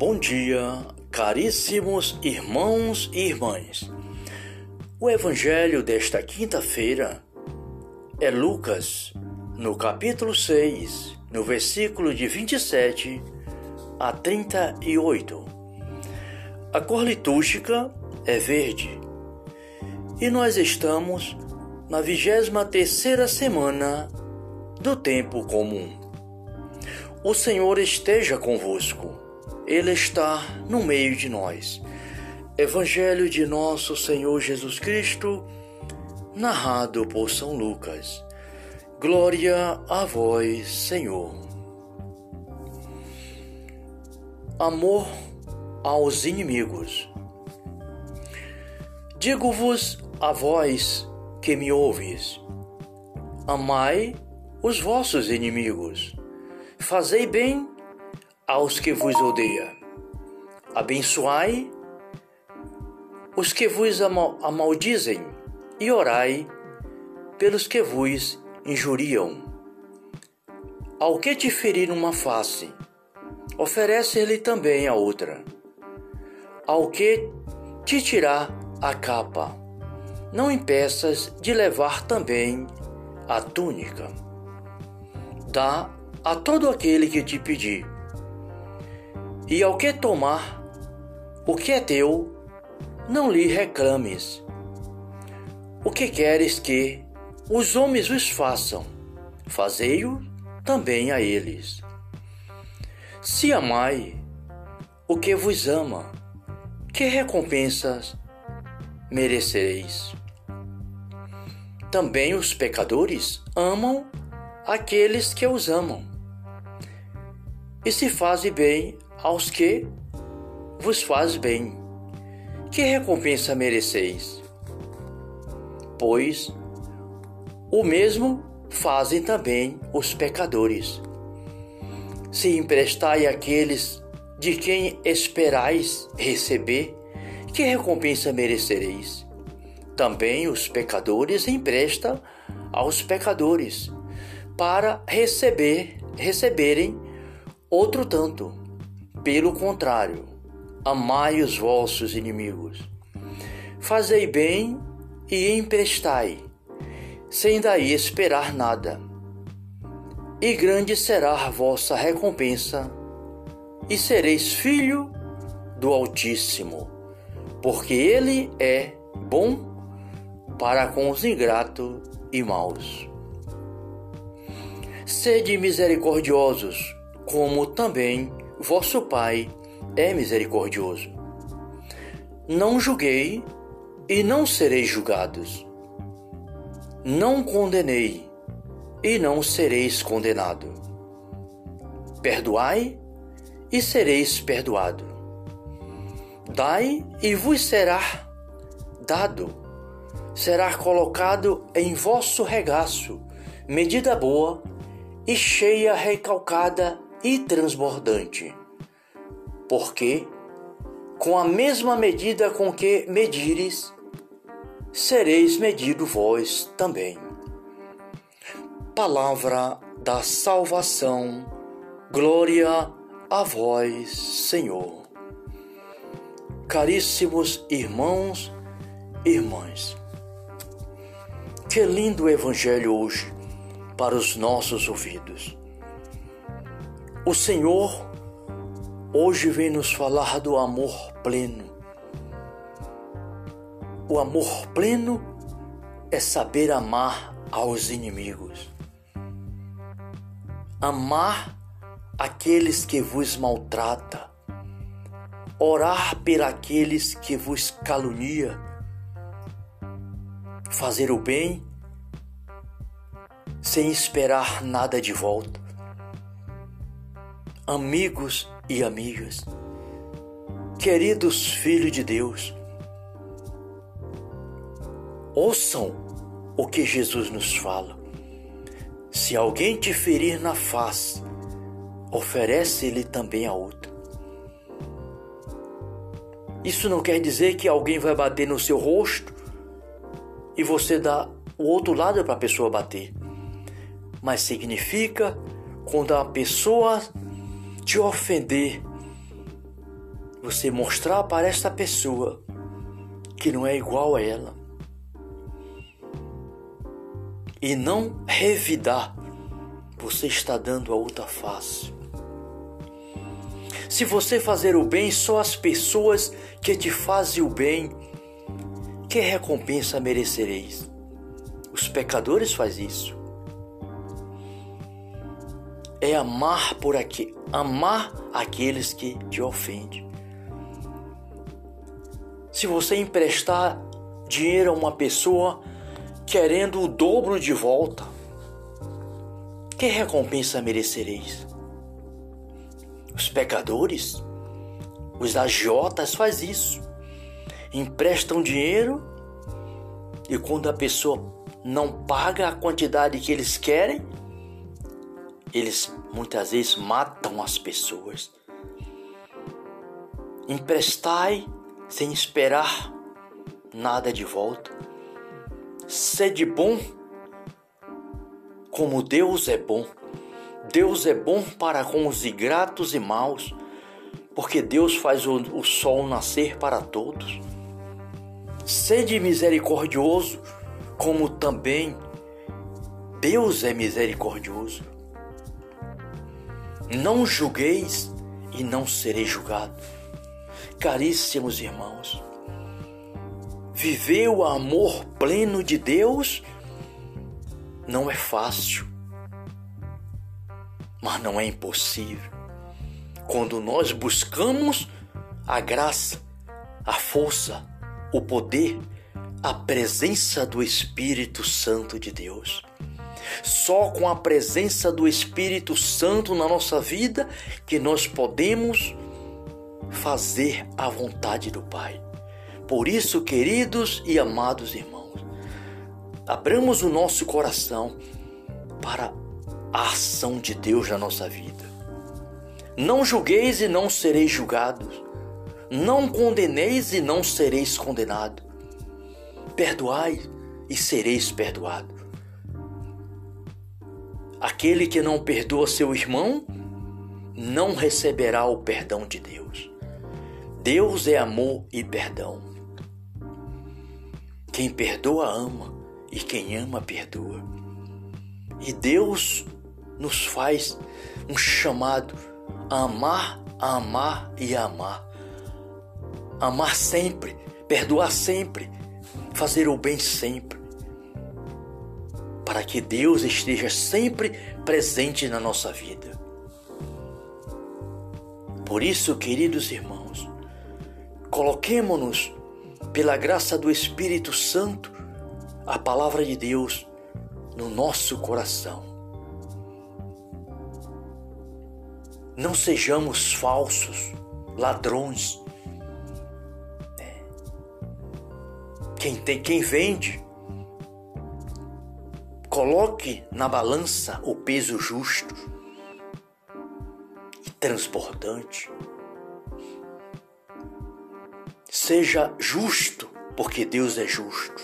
Bom dia, caríssimos irmãos e irmãs. O evangelho desta quinta-feira é Lucas, no capítulo 6, no versículo de 27 a 38. A cor litúrgica é verde e nós estamos na vigésima terceira semana do tempo comum. O Senhor esteja convosco. Ele está no meio de nós. Evangelho de nosso Senhor Jesus Cristo, narrado por São Lucas. Glória a vós, Senhor. Amor aos inimigos. Digo-vos a vós que me ouves: amai os vossos inimigos Fazei bem aos que vos odeiam. Abençoai os que vos amaldizem e orai pelos que vos injuriam. Ao que te ferir uma face, oferece-lhe também a outra. Ao que te tirar a capa, não impeças de levar também a túnica. Dá a todo aquele que te pedir. E ao que tomar o que é teu, não lhe reclames. O que queres que os homens vos façam, fazei-o também a eles. Se amai o que vos ama, que recompensas merecereis? Também os pecadores amam aqueles que os amam e se faze bem aos que vos faz bem. Que recompensa mereceis? Pois o mesmo fazem também os pecadores. Se emprestai àqueles de quem esperais receber, que recompensa merecereis? Também os pecadores emprestam aos pecadores, para receber, receberem Outro tanto, pelo contrário, amai os vossos inimigos. Fazei bem e emprestai, sem daí esperar nada. E grande será a vossa recompensa, e sereis filho do Altíssimo, porque ele é bom para com os ingratos e maus. Sede misericordiosos, como também vosso Pai é misericordioso. Não julguei e não sereis julgados. Não condenei e não sereis condenado. Perdoai e sereis perdoado. Dai e vos será dado. Será colocado em vosso regaço medida boa e cheia recalcada e transbordante. Porque, com a mesma medida com que medires, sereis medido vós também. Palavra da salvação, glória a vós, Senhor. Caríssimos irmãos e irmãs, que lindo Evangelho hoje para os nossos ouvidos. O Senhor hoje vem nos falar do amor pleno. O amor pleno é saber amar aos inimigos. Amar aqueles que vos maltrata. Orar por aqueles que vos calunia. Fazer o bem sem esperar nada de volta amigos e amigas, queridos filhos de Deus, ouçam o que Jesus nos fala. Se alguém te ferir na face, oferece-lhe também a outra. Isso não quer dizer que alguém vai bater no seu rosto e você dá o outro lado para a pessoa bater, mas significa quando a pessoa te ofender, você mostrar para esta pessoa que não é igual a ela e não revidar, você está dando a outra face. Se você fazer o bem só às pessoas que te fazem o bem, que recompensa merecereis? Os pecadores fazem isso. É amar por aqui, amar aqueles que te ofendem. Se você emprestar dinheiro a uma pessoa querendo o dobro de volta, que recompensa merecereis? Os pecadores, os agiotas faz isso. Emprestam dinheiro e quando a pessoa não paga a quantidade que eles querem, eles muitas vezes matam as pessoas. Emprestai sem esperar nada de volta. Sede bom como Deus é bom. Deus é bom para com os ingratos e maus, porque Deus faz o, o sol nascer para todos. Sede misericordioso, como também Deus é misericordioso. Não julgueis e não serei julgado. Caríssimos irmãos, viver o amor pleno de Deus não é fácil, mas não é impossível. Quando nós buscamos a graça, a força, o poder, a presença do Espírito Santo de Deus. Só com a presença do Espírito Santo na nossa vida que nós podemos fazer a vontade do Pai. Por isso, queridos e amados irmãos, abramos o nosso coração para a ação de Deus na nossa vida. Não julgueis e não sereis julgados. Não condeneis e não sereis condenados. Perdoai e sereis perdoados. Aquele que não perdoa seu irmão não receberá o perdão de Deus. Deus é amor e perdão. Quem perdoa ama e quem ama perdoa. E Deus nos faz um chamado a amar, a amar e a amar. Amar sempre, perdoar sempre, fazer o bem sempre para que Deus esteja sempre presente na nossa vida. Por isso, queridos irmãos, coloquemo-nos, pela graça do Espírito Santo, a palavra de Deus no nosso coração. Não sejamos falsos, ladrões. É. Quem tem, quem vende, Coloque na balança o peso justo e transbordante. Seja justo, porque Deus é justo.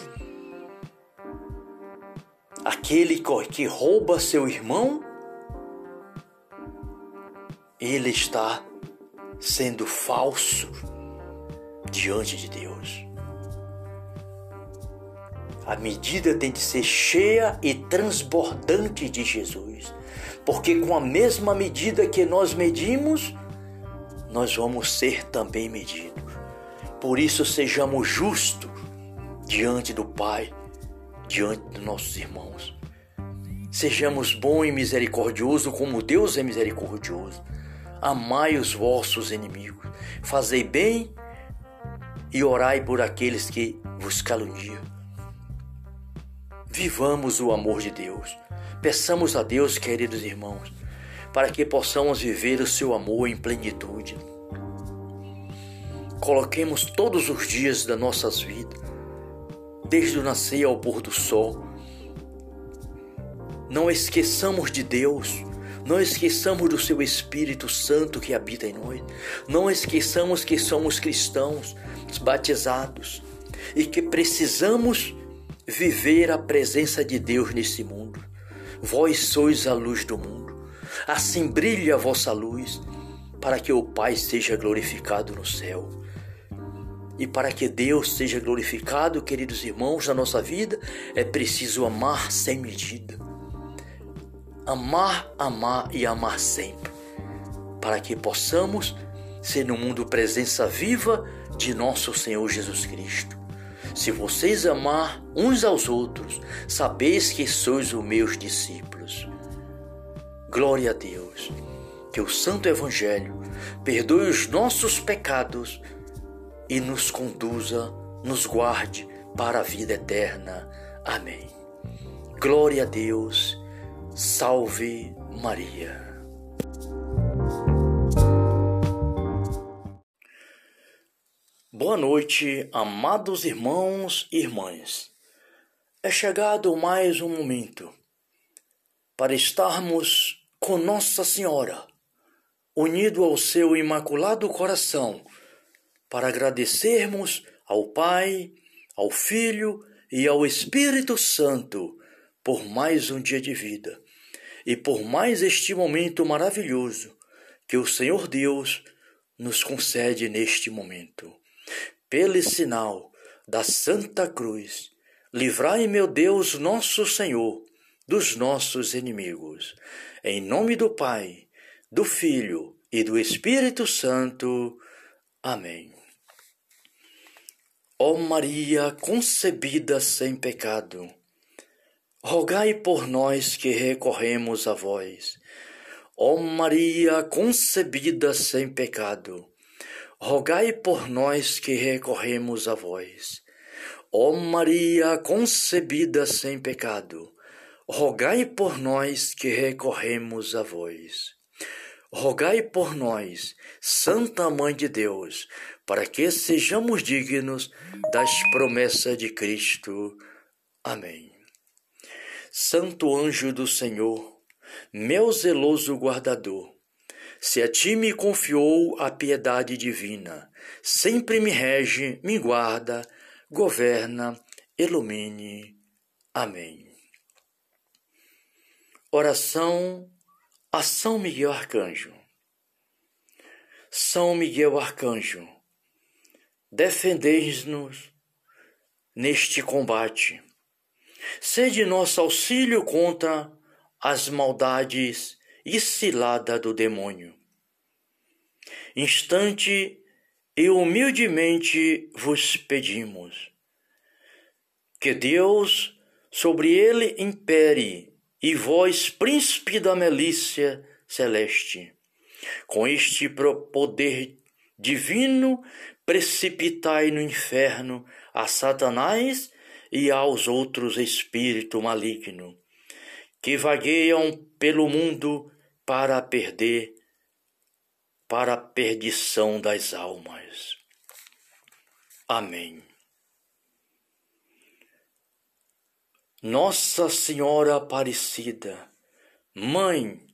Aquele que rouba seu irmão, ele está sendo falso diante de Deus. A medida tem de ser cheia e transbordante de Jesus, porque com a mesma medida que nós medimos, nós vamos ser também medidos. Por isso, sejamos justos diante do Pai, diante dos nossos irmãos. Sejamos bom e misericordioso como Deus é misericordioso. Amai os vossos inimigos, fazei bem e orai por aqueles que vos caluniam. Vivamos o amor de Deus. Peçamos a Deus, queridos irmãos, para que possamos viver o seu amor em plenitude. Coloquemos todos os dias das nossas vidas, desde o nascer ao pôr do sol. Não esqueçamos de Deus, não esqueçamos do seu Espírito Santo que habita em nós. Não esqueçamos que somos cristãos, batizados e que precisamos viver a presença de Deus nesse mundo. Vós sois a luz do mundo. Assim brilhe a vossa luz, para que o Pai seja glorificado no céu. E para que Deus seja glorificado, queridos irmãos, na nossa vida, é preciso amar sem medida. Amar, amar e amar sempre, para que possamos ser no mundo presença viva de nosso Senhor Jesus Cristo. Se vocês amar uns aos outros, sabeis que sois os meus discípulos. Glória a Deus. Que o Santo Evangelho perdoe os nossos pecados e nos conduza, nos guarde para a vida eterna. Amém. Glória a Deus. Salve Maria. Boa noite, amados irmãos e irmãs. É chegado mais um momento para estarmos com Nossa Senhora, unido ao seu imaculado coração, para agradecermos ao Pai, ao Filho e ao Espírito Santo por mais um dia de vida e por mais este momento maravilhoso que o Senhor Deus nos concede neste momento pelo sinal da Santa Cruz, livrai, meu Deus, nosso Senhor, dos nossos inimigos. Em nome do Pai, do Filho e do Espírito Santo. Amém. Ó Maria concebida sem pecado, rogai por nós que recorremos a vós. Ó Maria concebida sem pecado, rogai por nós que recorremos a vós. Ó Maria concebida sem pecado, rogai por nós que recorremos a vós. Rogai por nós, Santa Mãe de Deus, para que sejamos dignos das promessas de Cristo. Amém. Santo anjo do Senhor, meu zeloso guardador, se a ti me confiou a piedade divina, sempre me rege, me guarda, governa, ilumine. Amém. Oração a São Miguel Arcanjo. São Miguel Arcanjo, defendei-nos neste combate. Sede nosso auxílio contra as maldades e cilada do demônio. Instante e humildemente vos pedimos que Deus sobre ele impere e vós, príncipe da milícia celeste, com este poder divino, precipitai no inferno a Satanás e aos outros espíritos malignos que vagueiam pelo mundo para perder, para a perdição das almas. Amém. Nossa Senhora Aparecida, Mãe,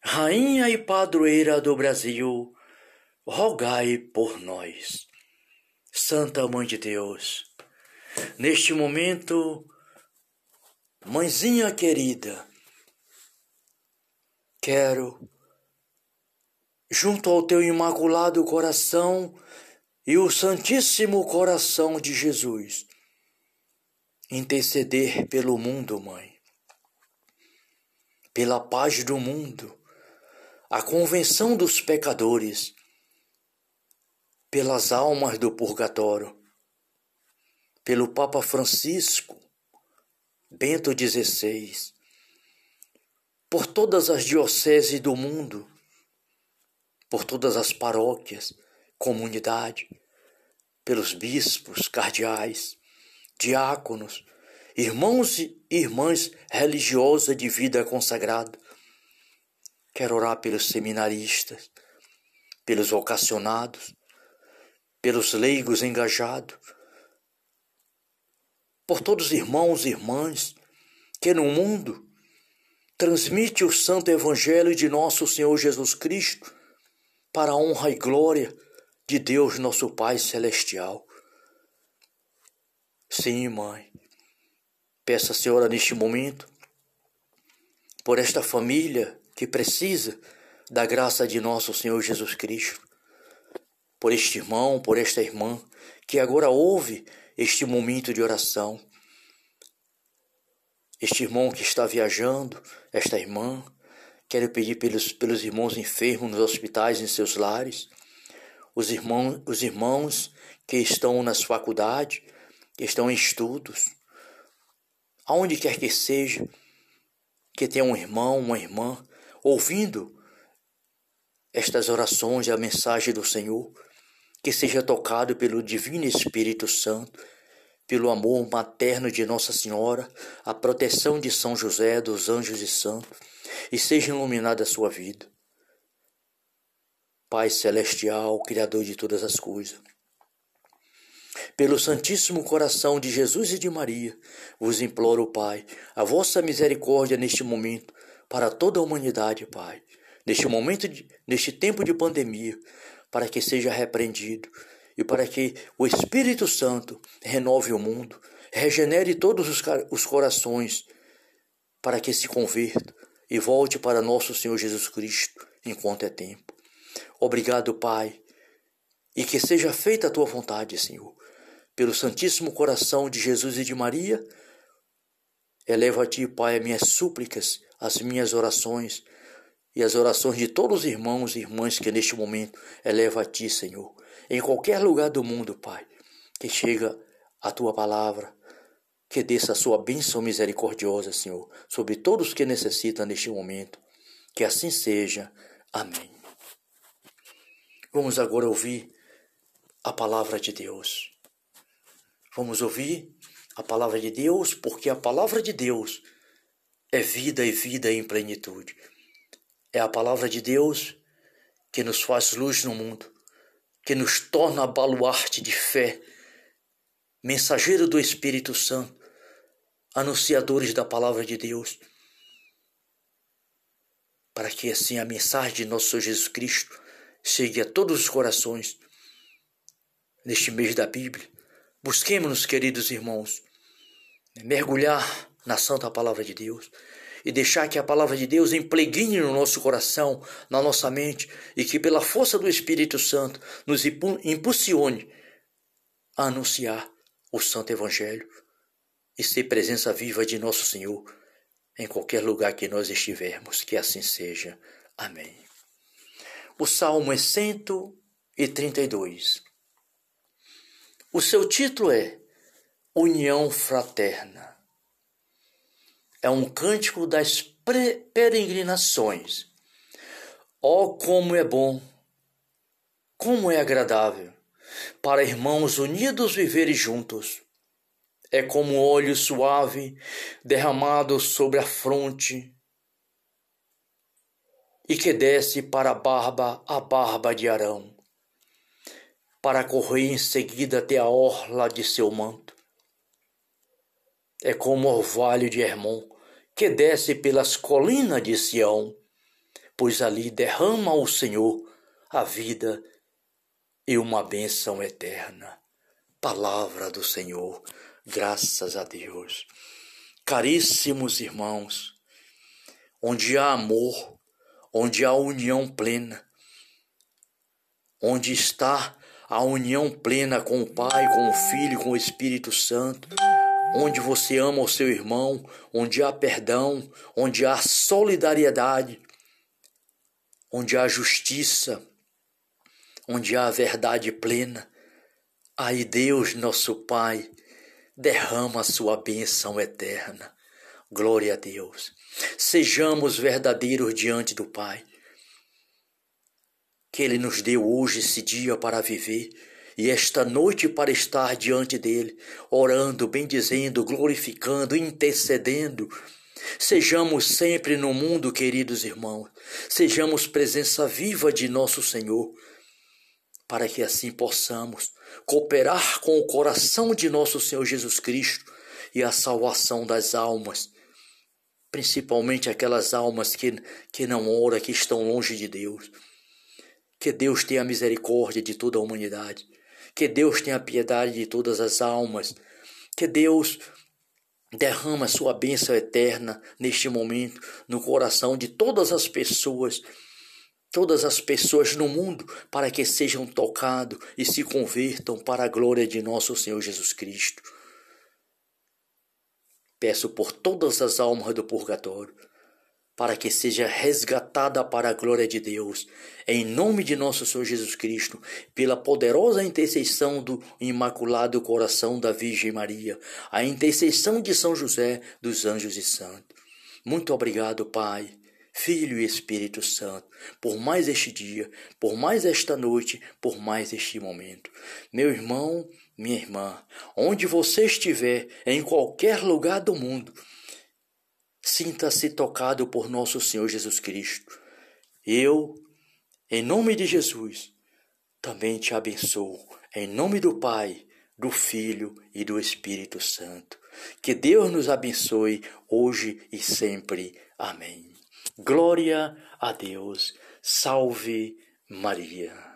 Rainha e Padroeira do Brasil, rogai por nós. Santa Mãe de Deus, neste momento, Mãezinha querida, quero, junto ao teu imaculado coração e o Santíssimo Coração de Jesus, interceder pelo mundo, Mãe, pela paz do mundo, a convenção dos pecadores, pelas almas do purgatório, pelo Papa Francisco, Bento XVI, por todas as dioceses do mundo, por todas as paróquias, comunidade, pelos bispos, cardeais, diáconos, irmãos e irmãs religiosas de vida consagrada. Quero orar pelos seminaristas, pelos vocacionados, pelos leigos engajados, por todos os irmãos e irmãs que no mundo transmite o santo evangelho de nosso Senhor Jesus Cristo para a honra e glória de Deus, nosso Pai celestial. Sim, mãe, peça a Senhora neste momento por esta família que precisa da graça de nosso Senhor Jesus Cristo, por este irmão, por esta irmã que agora ouve este momento de oração. Este irmão que está viajando, esta irmã, quero pedir pelos, pelos irmãos enfermos nos hospitais, em seus lares, os irmãos, os irmãos que estão nas faculdades, que estão em estudos, aonde quer que seja, que tenha um irmão, uma irmã, ouvindo estas orações e a mensagem do Senhor, que seja tocado pelo Divino Espírito Santo, pelo amor materno de Nossa Senhora, a proteção de São José, dos anjos e santos, e seja iluminada a sua vida. Pai Celestial, Criador de todas as coisas, pelo Santíssimo Coração de Jesus e de Maria, vos imploro, Pai, a vossa misericórdia neste momento, para toda a humanidade, Pai. Neste momento, de, neste tempo de pandemia, para que seja repreendido e para que o Espírito Santo renove o mundo, regenere todos os, os corações, para que se converta e volte para nosso Senhor Jesus Cristo enquanto é tempo. Obrigado, Pai, e que seja feita a tua vontade, Senhor. Pelo Santíssimo Coração de Jesus e de Maria, elevo a ti, Pai, as minhas súplicas, as minhas orações, e as orações de todos os irmãos e irmãs que neste momento eleva a Ti, Senhor, em qualquer lugar do mundo, Pai, que chega a Tua palavra, que desça a Sua bênção misericordiosa, Senhor, sobre todos que necessitam neste momento. Que assim seja. Amém. Vamos agora ouvir a palavra de Deus. Vamos ouvir a palavra de Deus, porque a palavra de Deus é vida e vida em plenitude. É a palavra de Deus que nos faz luz no mundo, que nos torna baluarte de fé, mensageiro do Espírito Santo, anunciadores da palavra de Deus, para que assim a mensagem de nosso Senhor Jesus Cristo chegue a todos os corações neste mês da Bíblia. Busquemos-nos, queridos irmãos, mergulhar na santa palavra de Deus e deixar que a palavra de Deus implegne no nosso coração, na nossa mente, e que pela força do Espírito Santo nos impulsione a anunciar o Santo Evangelho e ser presença viva de nosso Senhor em qualquer lugar que nós estivermos. Que assim seja. Amém. O Salmo é 132. O seu título é União Fraterna é um cântico das peregrinações. Oh, como é bom, como é agradável, para irmãos unidos viverem juntos. É como óleo suave derramado sobre a fronte e que desce para a barba, a barba de Arão, para correr em seguida até a orla de seu manto. É como o orvalho de Hermon, que desce pelas colinas de Sião, pois ali derrama o Senhor a vida e uma bênção eterna. Palavra do Senhor, graças a Deus. Caríssimos irmãos, onde há amor, onde há união plena, onde está a união plena com o Pai, com o Filho, com o Espírito Santo, onde você ama o seu irmão, onde há perdão, onde há solidariedade, onde há justiça, onde há verdade plena. Aí Deus, nosso Pai, derrama a sua bênção eterna. Glória a Deus. Sejamos verdadeiros diante do Pai. Que Ele nos deu hoje esse dia para viver e esta noite para estar diante dele, orando, bendizendo, glorificando, intercedendo. Sejamos sempre no mundo, queridos irmãos, sejamos presença viva de nosso Senhor, para que assim possamos cooperar com o coração de nosso Senhor Jesus Cristo e a salvação das almas, principalmente aquelas almas que, que não oram, que estão longe de Deus. Que Deus tenha misericórdia de toda a humanidade que Deus tenha piedade de todas as almas. Que Deus derrama sua bênção eterna neste momento no coração de todas as pessoas todas as pessoas no mundo para que sejam tocados e se convertam para a glória de nosso Senhor Jesus Cristo. Peço por todas as almas do purgatório para que seja resgatada para a glória de Deus, em nome de nosso Senhor Jesus Cristo, pela poderosa intercessão do Imaculado Coração da Virgem Maria, a intercessão de São José, dos anjos e santos. Muito obrigado, Pai, Filho e Espírito Santo, por mais este dia, por mais esta noite, por mais este momento. Meu irmão, minha irmã, onde você estiver, em qualquer lugar do mundo, Sinta-se tocado por nosso Senhor Jesus Cristo. Eu, em nome de Jesus, também te abençoo, em nome do Pai, do Filho e do Espírito Santo. Que Deus nos abençoe hoje e sempre. Amém. Glória a Deus. Salve Maria.